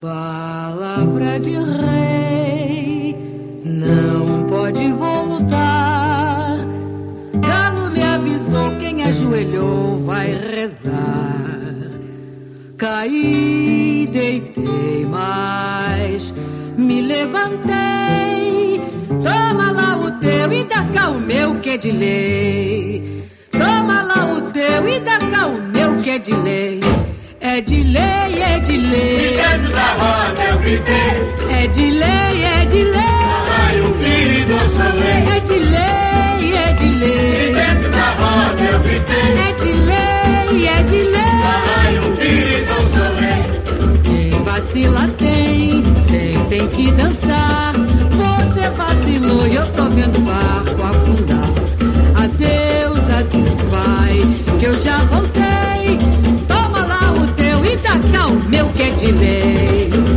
Palavra de rei não pode voltar. Galo me avisou, quem ajoelhou vai rezar. Caí, deitei, mas me levantei. Toma lá o teu e dá cá o meu que é de lei. Toma lá o teu e dá cá o meu que é de lei. É de lei, é de lei. De dentro da roda eu gritei. É de lei, é de lei. Vai o filho do soleil. É de lei, é de lei. De dentro da roda eu gritei. É de lei, é de lei. Vai o filho do soleil. Quem vacila tem, quem tem que dançar. Você vacilou e eu tô vendo o barco afundar. Adeus, adeus, vai, que eu já voltei. de lei.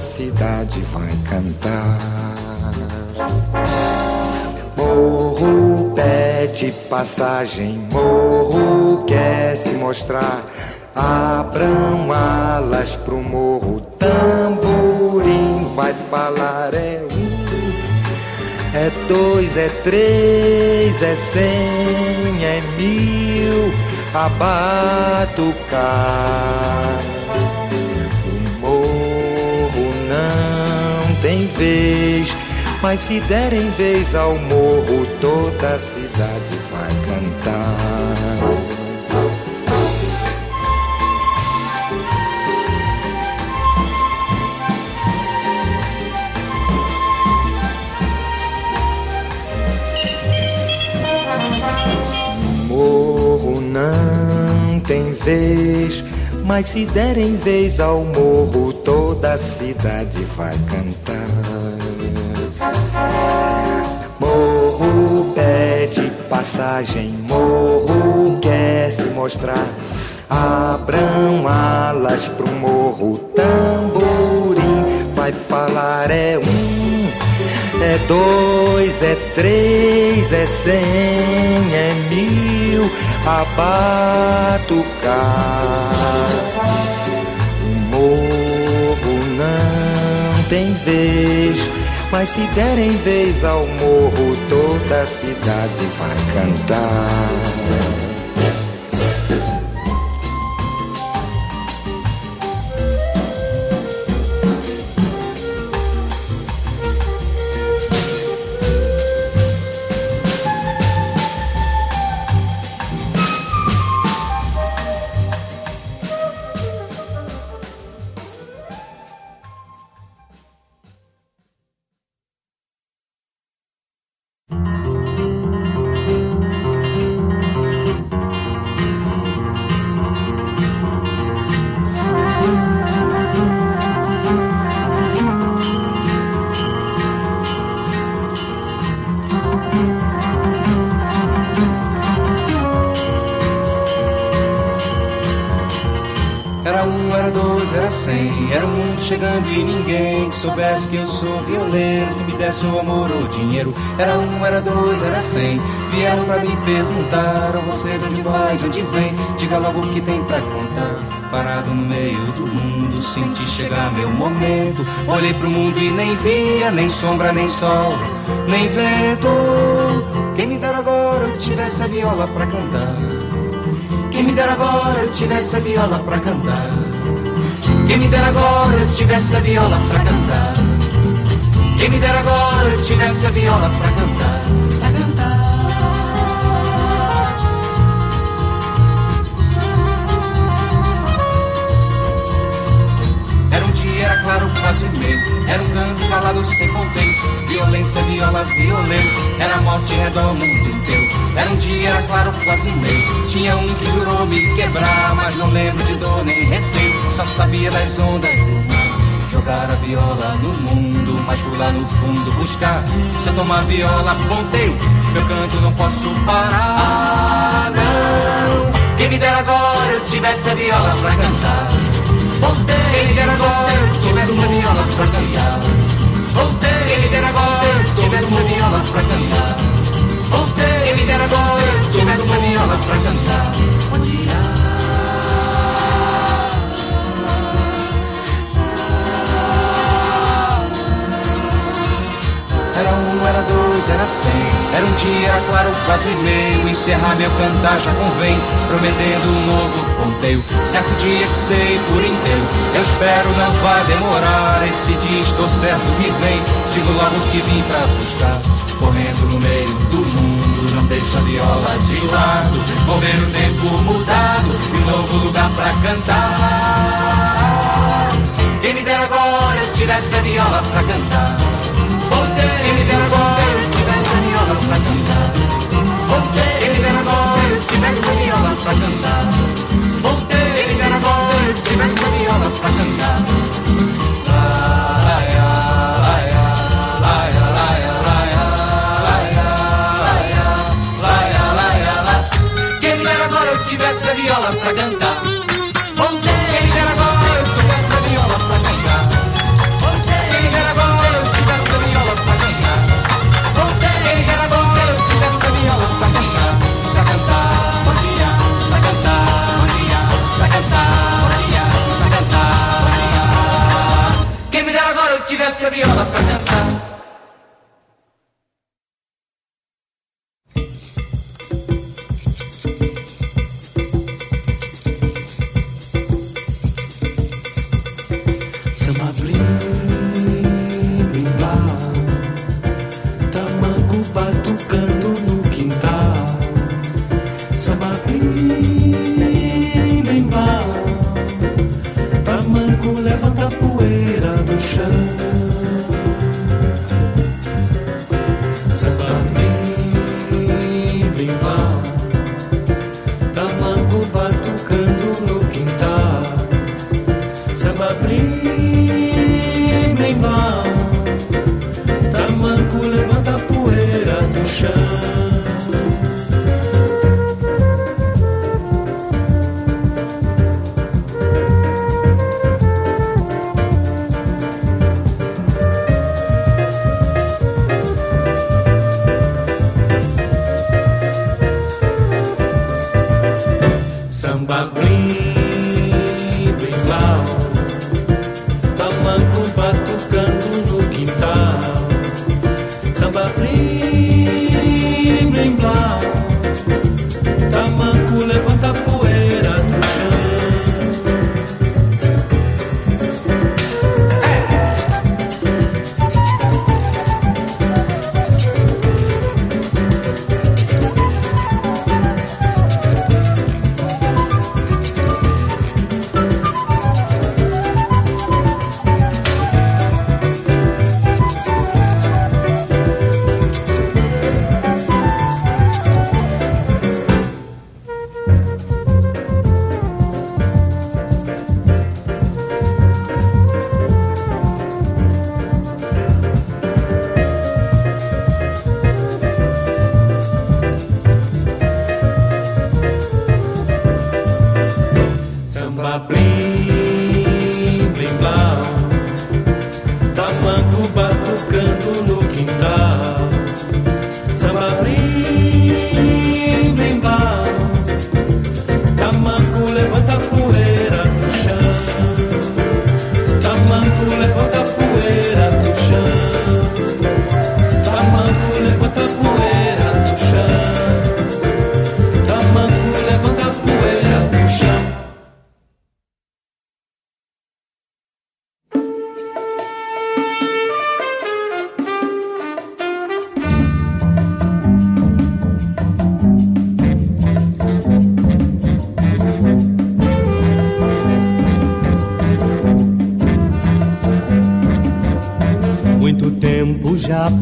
cidade vai cantar. Morro pede passagem, morro quer se mostrar. Abram alas pro morro, tamborim vai falar. É um, é dois, é três, é cem, é mil. A batucar. Mas se derem vez ao morro, toda a cidade vai cantar. morro não tem vez, mas se derem vez ao morro, toda a cidade vai cantar. Passagem, morro quer se mostrar. Abram alas pro morro, tamborim vai falar é um, é dois, é três, é cem, é mil, a batucar. Mas se derem vez ao morro, toda a cidade vai cantar. Soubesse que eu sou violeiro, que me desse o amor ou dinheiro. Era um, era dois, era cem. Vieram pra me perguntar: oh, você de onde vai, de onde vem? Diga logo o que tem pra contar. Parado no meio do mundo, senti chegar meu momento. Olhei pro mundo e nem via, nem sombra, nem sol, nem vento. Quem me dera agora eu tivesse a viola pra cantar. Quem me dera agora eu tivesse a viola pra cantar. Quem me dera agora eu tivesse a viola pra cantar. Quem me dera agora eu tivesse a viola pra cantar. Era um dia, era claro, quase meio. Era um canto calado sem contento. Violência, viola, violento. Era morte redor mundo inteiro. Era um dia, era claro, quase meio. Tinha um que jurou me quebrar, mas não lembro de dor nem receio. Só sabia das ondas do mar. Jogar a viola no mundo, mas fui lá no fundo buscar. Se eu tomar viola, ponteio, meu canto não posso parar. Não, quem me dera agora eu tivesse a viola pra cantar. Voltei, quem me dera agora eu tivesse a viola pra cantar. Voltei, quem me dera agora eu tivesse a viola pra cantar. Quem me dera agora eu tivesse a viola pra cantar. Bom dia. Era um, era dois, era cem. Era um dia, claro, quase meio. Encerrar meu cantar já convém, prometendo um novo ponteio. Certo dia que sei por inteiro. Eu espero não vai demorar. Esse dia estou certo que vem. Digo logo que vim pra buscar. Correndo no meio do mundo, não deixa a viola de lado. Vou ver o tempo mudado e um novo lugar pra cantar. Quem me dera agora eu tivesse a viola pra cantar. Voltei, me dera agora eu tivesse a viola pra cantar. Voltei, me dera agora eu tivesse a viola pra cantar. Voltei, me dera agora eu tivesse a viola pra cantar. Ai, pra cantar.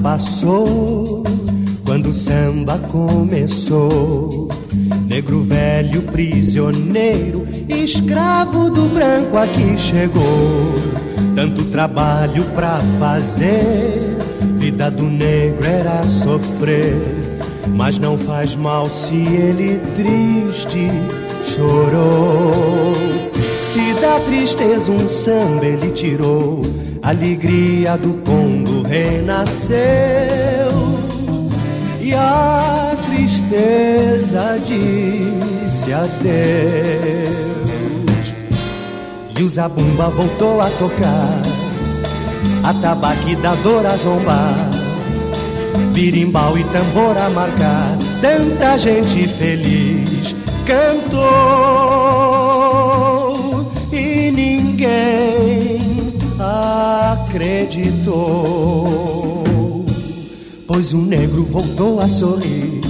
Passou quando o samba começou. Negro velho, prisioneiro, escravo do branco aqui chegou. Tanto trabalho pra fazer, vida do negro era sofrer. Mas não faz mal se ele triste chorou. Se da tristeza um samba ele tirou, alegria do Congo renasceu. E a tristeza disse adeus. E o zabumba voltou a tocar, a tabaque da dor a zombar. Birimbau e tambor a marcar, tanta gente feliz cantou acreditou. Pois o negro voltou a sorrir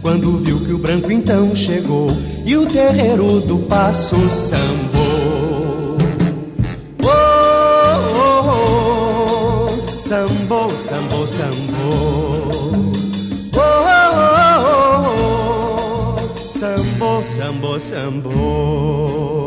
quando viu que o branco então chegou e o terreiro do passo sambou. Oh, oh, oh, sambou, sambou, sambou. Oh, oh, oh, oh, sambou, sambou, sambou.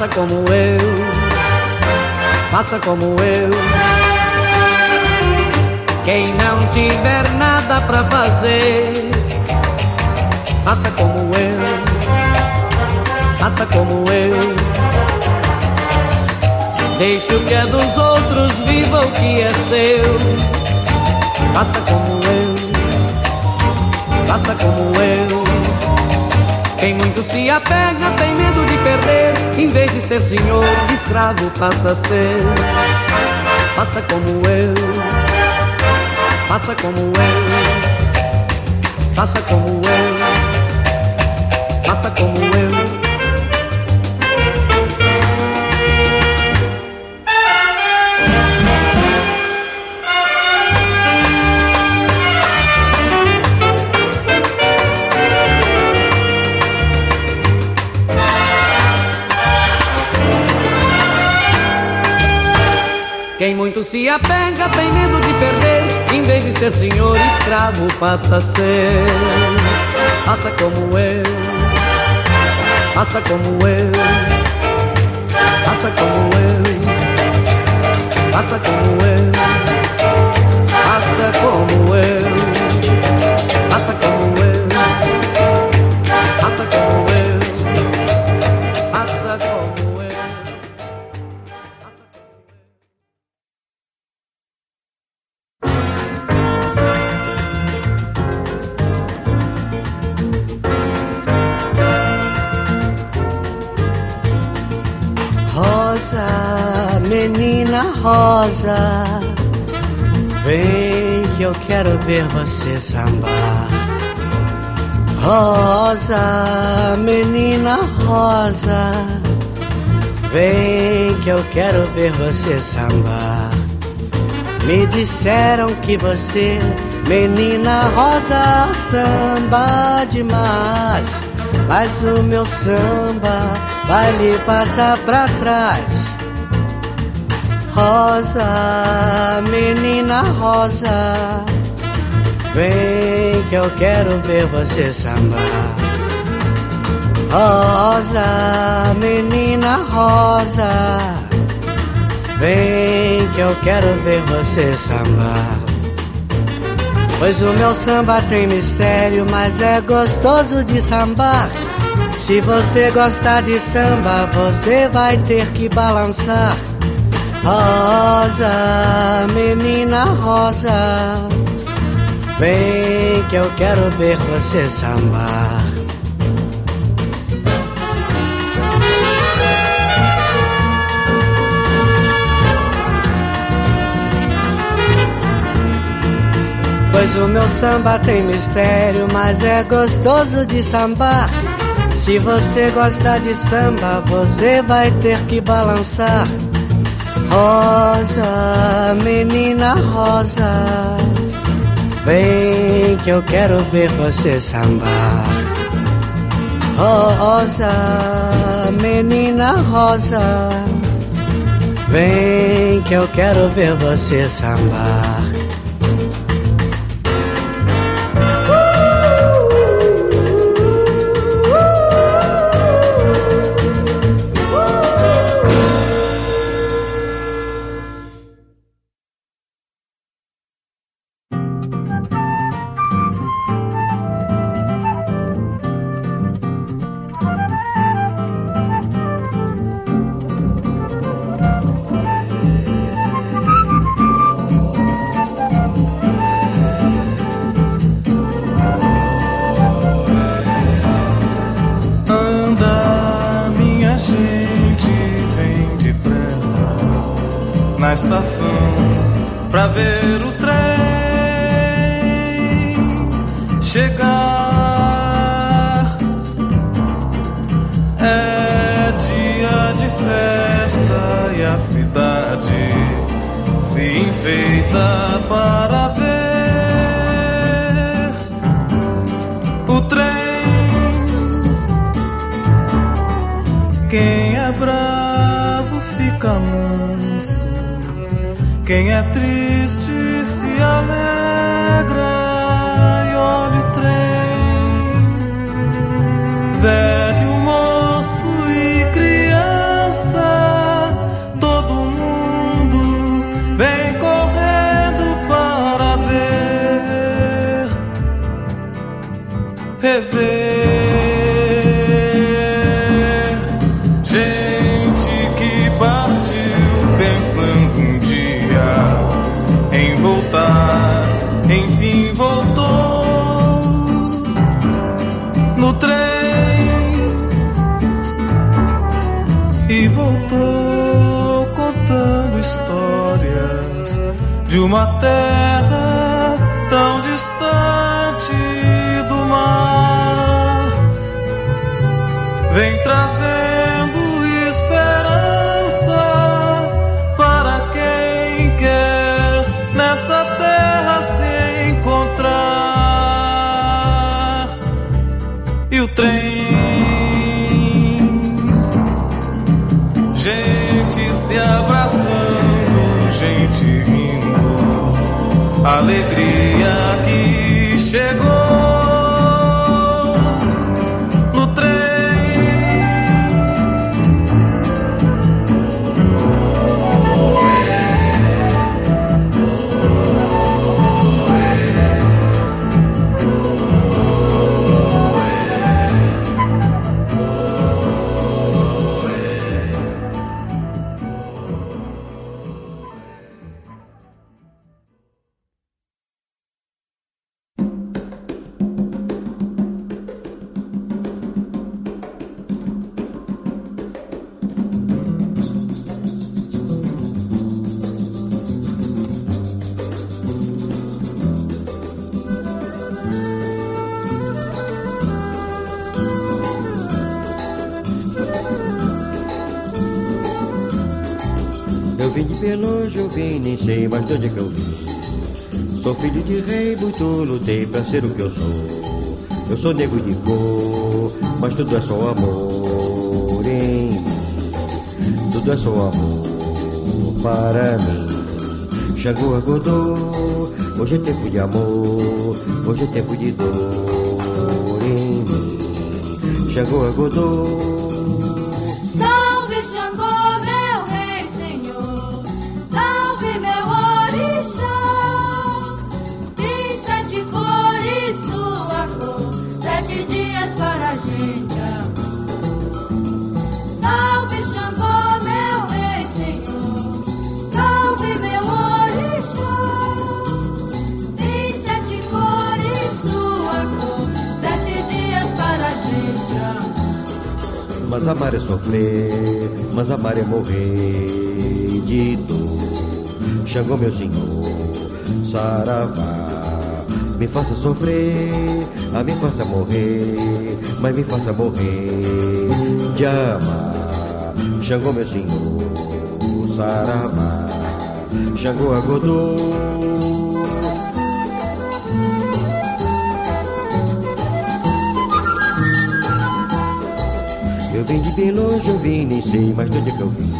Faça como eu faça como eu. Quem não tiver nada pra fazer, faça como eu. faça como eu. Deixe o que é dos outros, viva o que é seu. Faça como eu, faça como eu. Quem muito se apega tem medo de perder. Em vez de ser senhor, escravo passa a ser. Faça como eu, faça como eu, faça como eu, Muito se apega tem medo de perder. Em vez de ser senhor, escravo passa a ser. Faça como eu, faça como eu, faça como eu, faça como eu, faça como eu, faça como eu, eu quero ver você sambar. Rosa, menina rosa, vem que eu quero ver você sambar. Me disseram que você, menina rosa, samba demais. Mas o meu samba vai lhe passar pra trás. Rosa, menina rosa, vem que eu quero ver você sambar. Rosa, menina rosa, vem que eu quero ver você sambar. Pois o meu samba tem mistério, mas é gostoso de sambar. Se você gostar de samba, você vai ter que balançar. Rosa, menina rosa, vem que eu quero ver você sambar. Pois o meu samba tem mistério, mas é gostoso de sambar. Se você gostar de samba, você vai ter que balançar. Rosa, menina rosa, vem que eu quero ver você sambar. Rosa, menina rosa, vem que eu quero ver você sambar. rever gente que partiu pensando um dia em voltar, enfim voltou no trem e voltou contando histórias de uma terra Pelouge, eu vim, nem sei mais de onde é que eu vim. Sou filho de rei, muito lutei pra ser o que eu sou. Eu sou negro de cor, mas tudo é só amor em mim. Tudo é só amor para mim. Xangô acordou, hoje é tempo de amor, hoje é tempo de dor em mim. Xangô acordou. Salve Xangô, Mas amar é sofrer, mas amar é morrer de dor. Xangô, meu senhor, saravá. Me faça sofrer, a me faça morrer, mas me faça morrer de amar. Xangô, meu senhor, saravá. Xangô, agodô. Eu vim de bem longe, eu vim, nem sei mais de onde é que eu vim.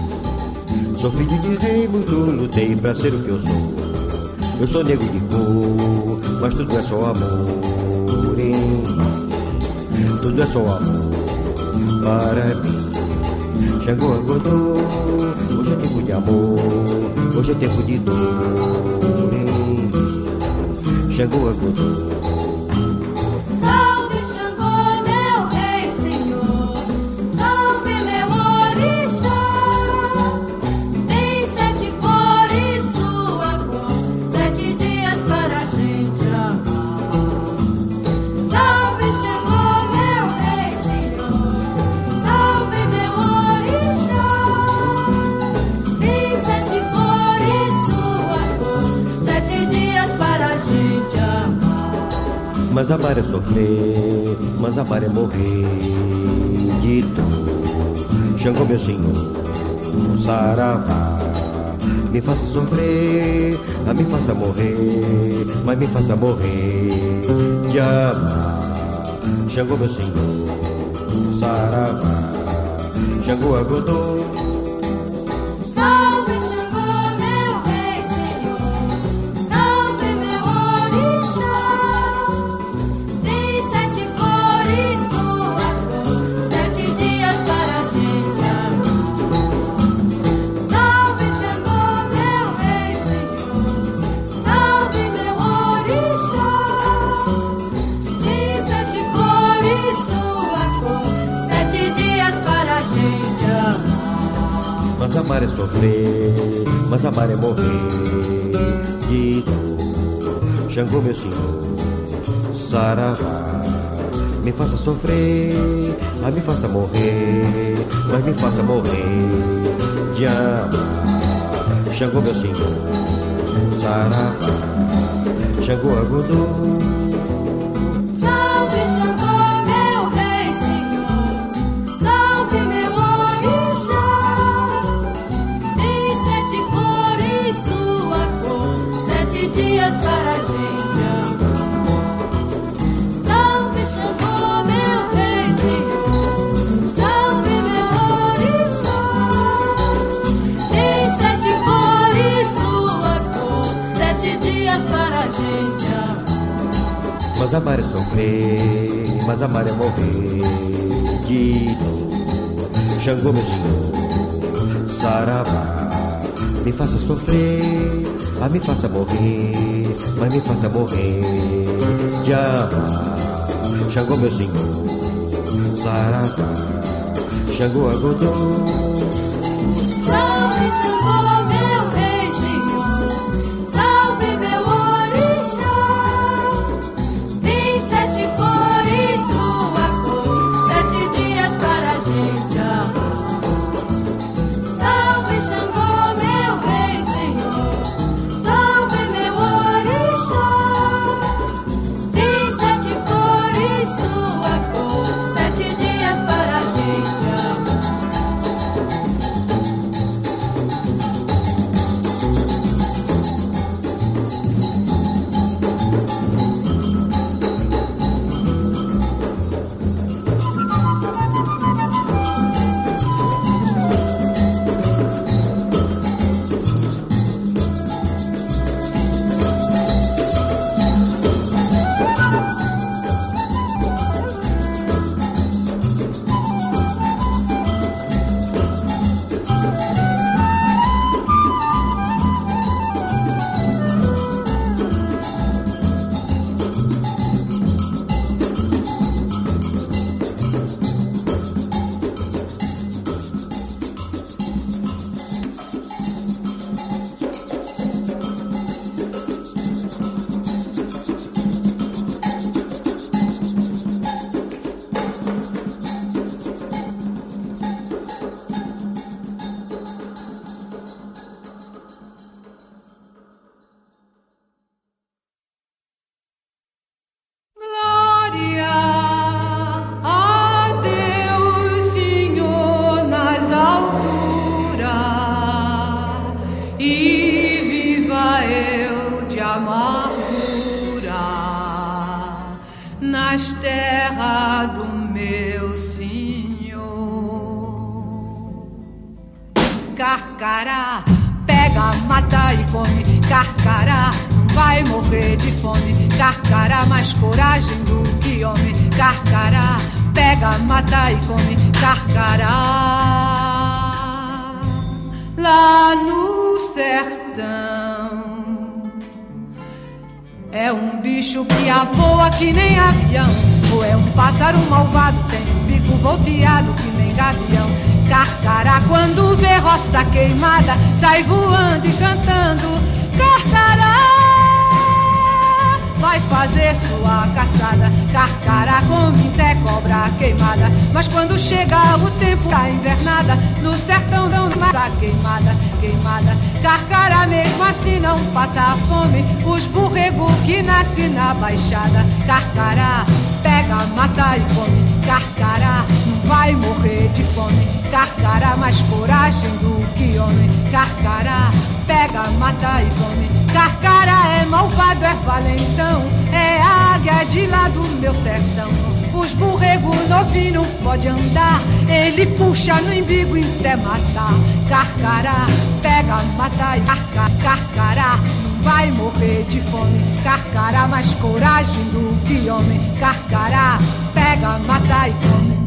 Sou filho de rei, muito lutei pra ser o que eu sou. Eu sou negro de cor, mas tudo é só amor mim. Tudo é só amor para mim. Xangô acordou, hoje é tempo de amor, hoje é tempo de dor mim. Xangô acordou. Mas amar é morrer de dor. Xangô, meu senhor, saravá. Me faça sofrer, a me faça morrer, mas me faça morrer de amar. Xangô, meu senhor, saravá. Xangô, agodô. Amar. É sofrer, mas amar é morrer de dor. Xangô, meu senhor, saravá. Me faça sofrer, mas me faça morrer, mas me faça morrer de amar. Xangô, meu senhor, Saravá, Xangô Agudô. Mas amar é sofrer, mas amar é morrer de dor. Xangô, meu senhor, saravá, me faça sofrer, ah, me faça morrer, mas me faça morrer de amar. Xangô, meu senhor, saravá, Xangô, Agudô. Salve Xangô, meu rei queimada, queimada. Carcará, mesmo assim, não passa fome. Os burrego que nasce na baixada. Carcará, pega, mata e come. Carcará, não vai morrer de fome. Carcará, mais coragem do que homem. Carcará, pega, mata e come. Carcará é malvado, é valentão. É águia de lá do meu sertão. Os burrego novinho pode andar. Ele puxa no embigo até matar. Carcará, pega, mata e carca, carcará. Não vai morrer de fome. Carcará, mais coragem do que homem. Carcará, pega, mata e come.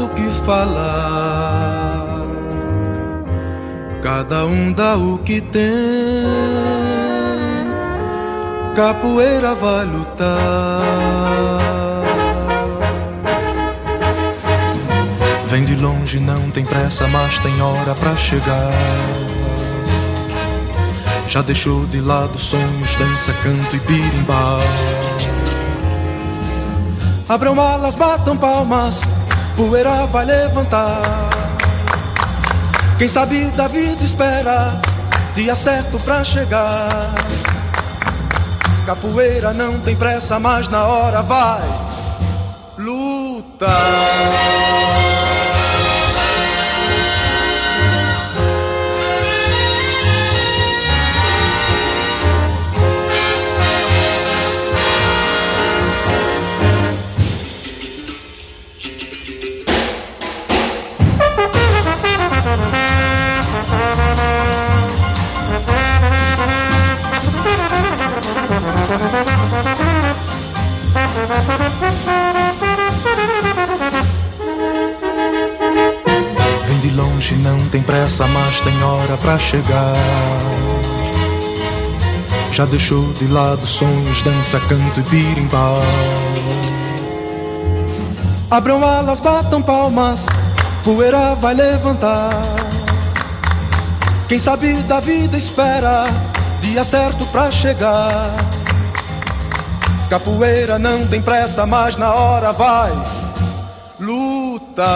O que falar. Cada um dá o que tem. Capoeira vai lutar. Vem de longe, não tem pressa, mas tem hora pra chegar. Já deixou de lado sonhos, dança, canto e birimbau. Abram alas, batam palmas, poeira vai levantar. Quem sabe da vida espera dia certo pra chegar. Capoeira não tem pressa, mas na hora vai lutar. Tem pressa, mas tem hora pra chegar. Já deixou de lado sonhos, dança, canto e birimbau. Abram alas, batam palmas, poeira vai levantar. Quem sabe da vida espera dia certo pra chegar. Capoeira não tem pressa, mas na hora vai lutar.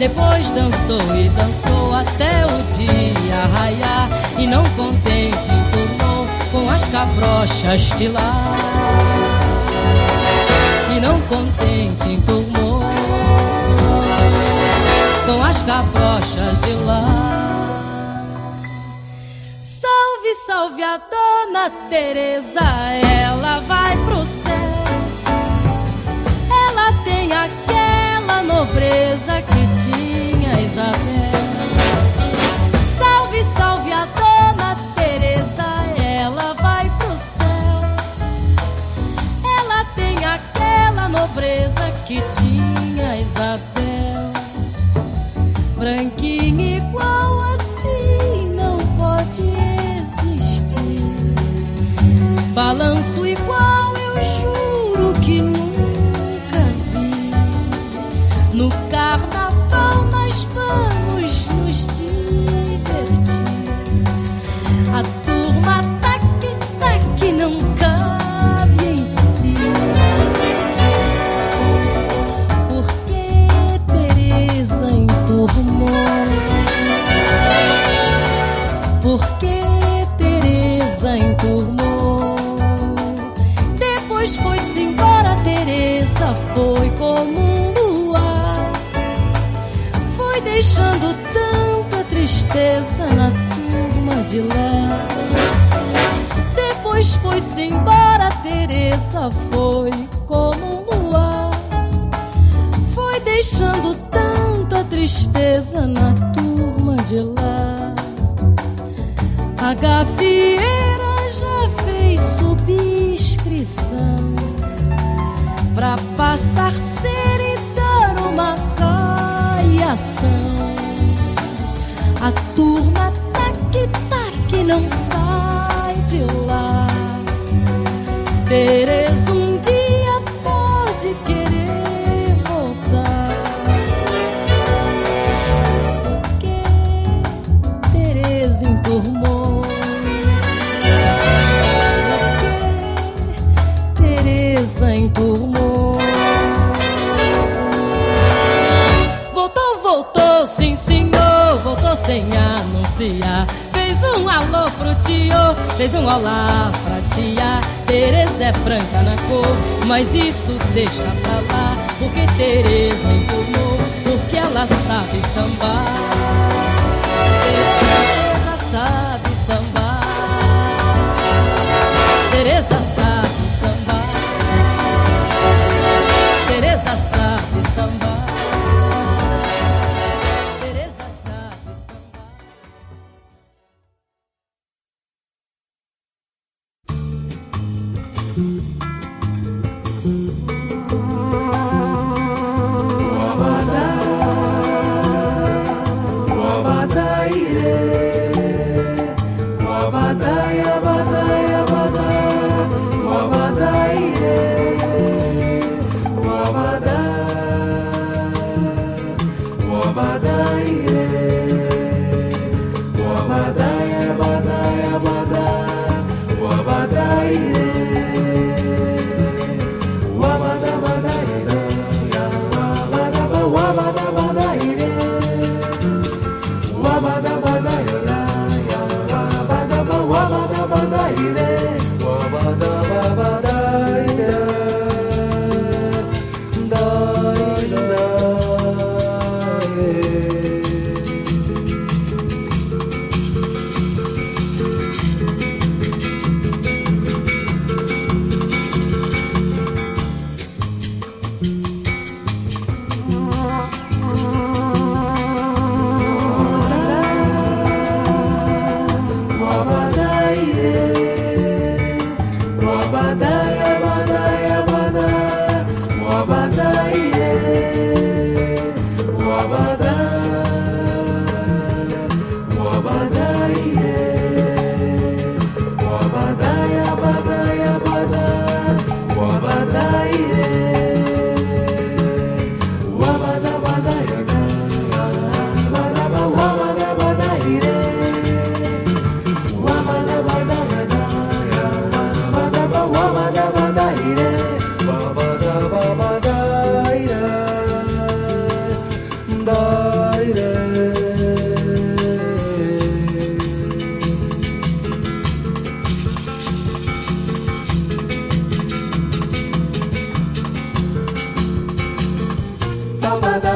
Depois dançou e dançou até o dia raiar. E não contente, enturmou com as cabrochas de lá. E não contente, enturmou com as cabrochas de lá. Salve, salve a dona Teresa, ela vai pro céu. Ela tem aquela nobreza que Tereza um dia pode querer voltar. Porque Tereza enturmou. Porque Tereza enturmou. Voltou, voltou, sim senhor, voltou sem anunciar. Fez um alô pro tio, fez um olá. Tereza é branca na cor, mas isso deixa pra lá. Porque Tereza entornou, porque ela sabe sambar. Ramadan.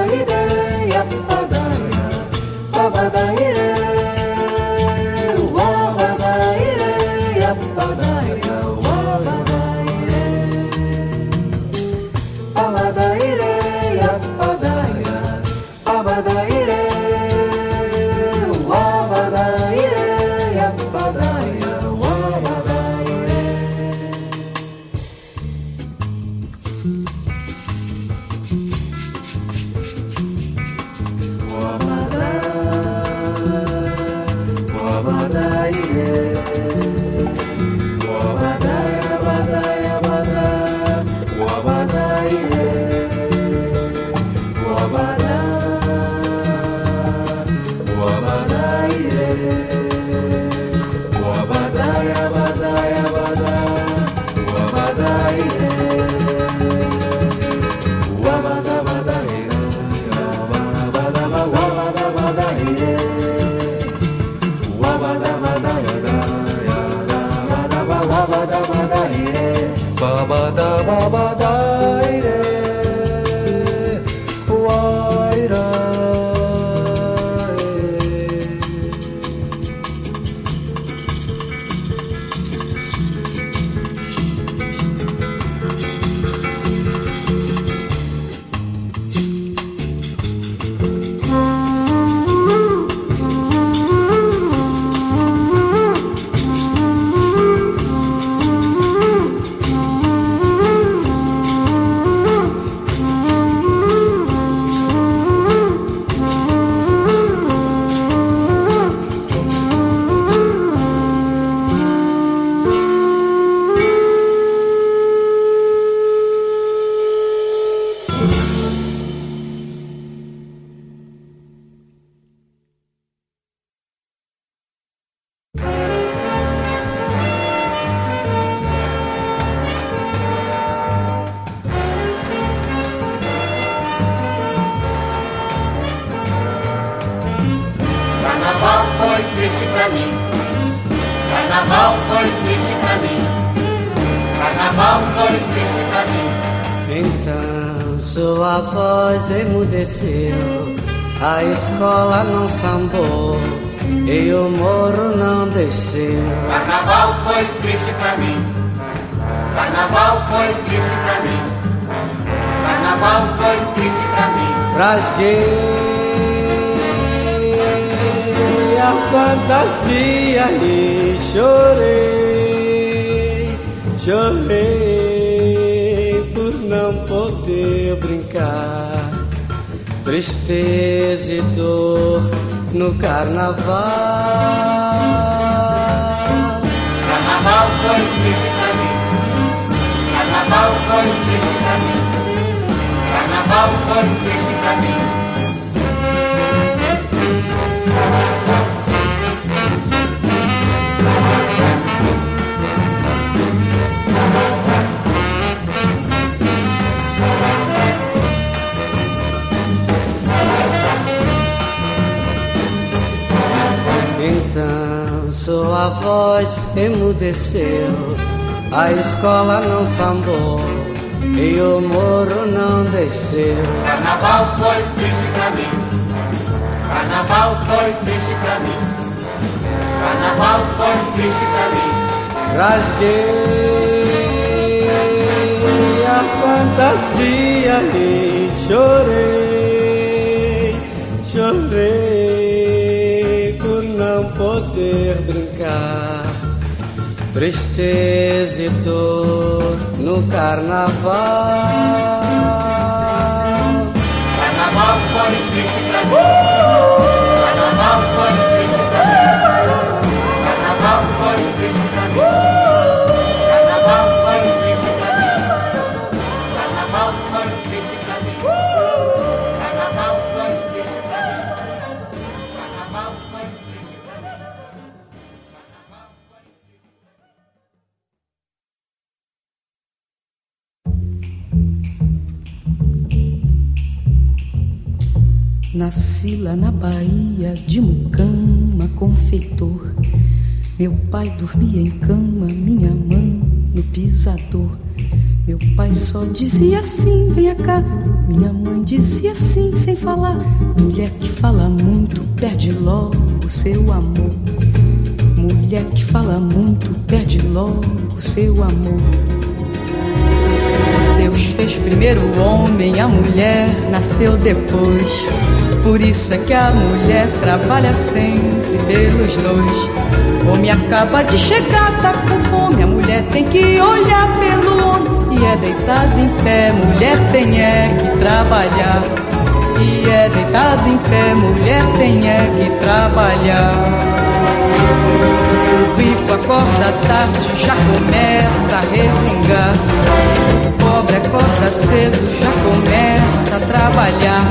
Foi triste pra mim. Carnaval foi triste pra mim. Então sua voz emudeceu, a escola não sambou e o morro não desceu. Carnaval foi triste pra mim. Carnaval foi triste pra mim. Carnaval foi triste pra mim. Rasguei a fantasia e chorei, chorei por não poder brincar. Tristeza e dor no carnaval. Carnaval foi triste pra mim. Nasci lá na Bahia de Mucama, confeitor. Meu pai dormia em cama, minha mãe no pisador. Meu pai só dizia assim, venha cá. Minha mãe dizia assim, sem falar. Mulher que fala muito, perde logo seu amor. Mulher que fala muito, perde logo seu amor. Deus fez primeiro o homem, a mulher nasceu depois. Por isso é que a mulher trabalha sempre pelos dois. O homem acaba de chegar, tá com fome, a mulher tem que olhar pelo homem. E é deitado em pé, mulher tem é que trabalhar. E é deitado em pé, mulher tem é que trabalhar. O rico acorda tarde, já começa a resingar. O pobre acorda cedo, já começa a trabalhar.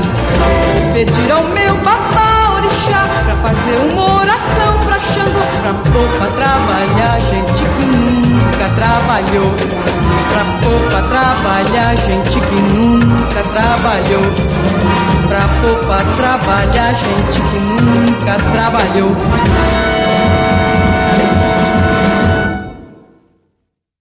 Vou pedir ao meu papá orixá pra fazer uma oração pra Xangô, pra pôr pra trabalhar gente que nunca trabalhou. Pra pôr pra trabalhar gente que nunca trabalhou. Pra pôr pra trabalhar gente que nunca trabalhou.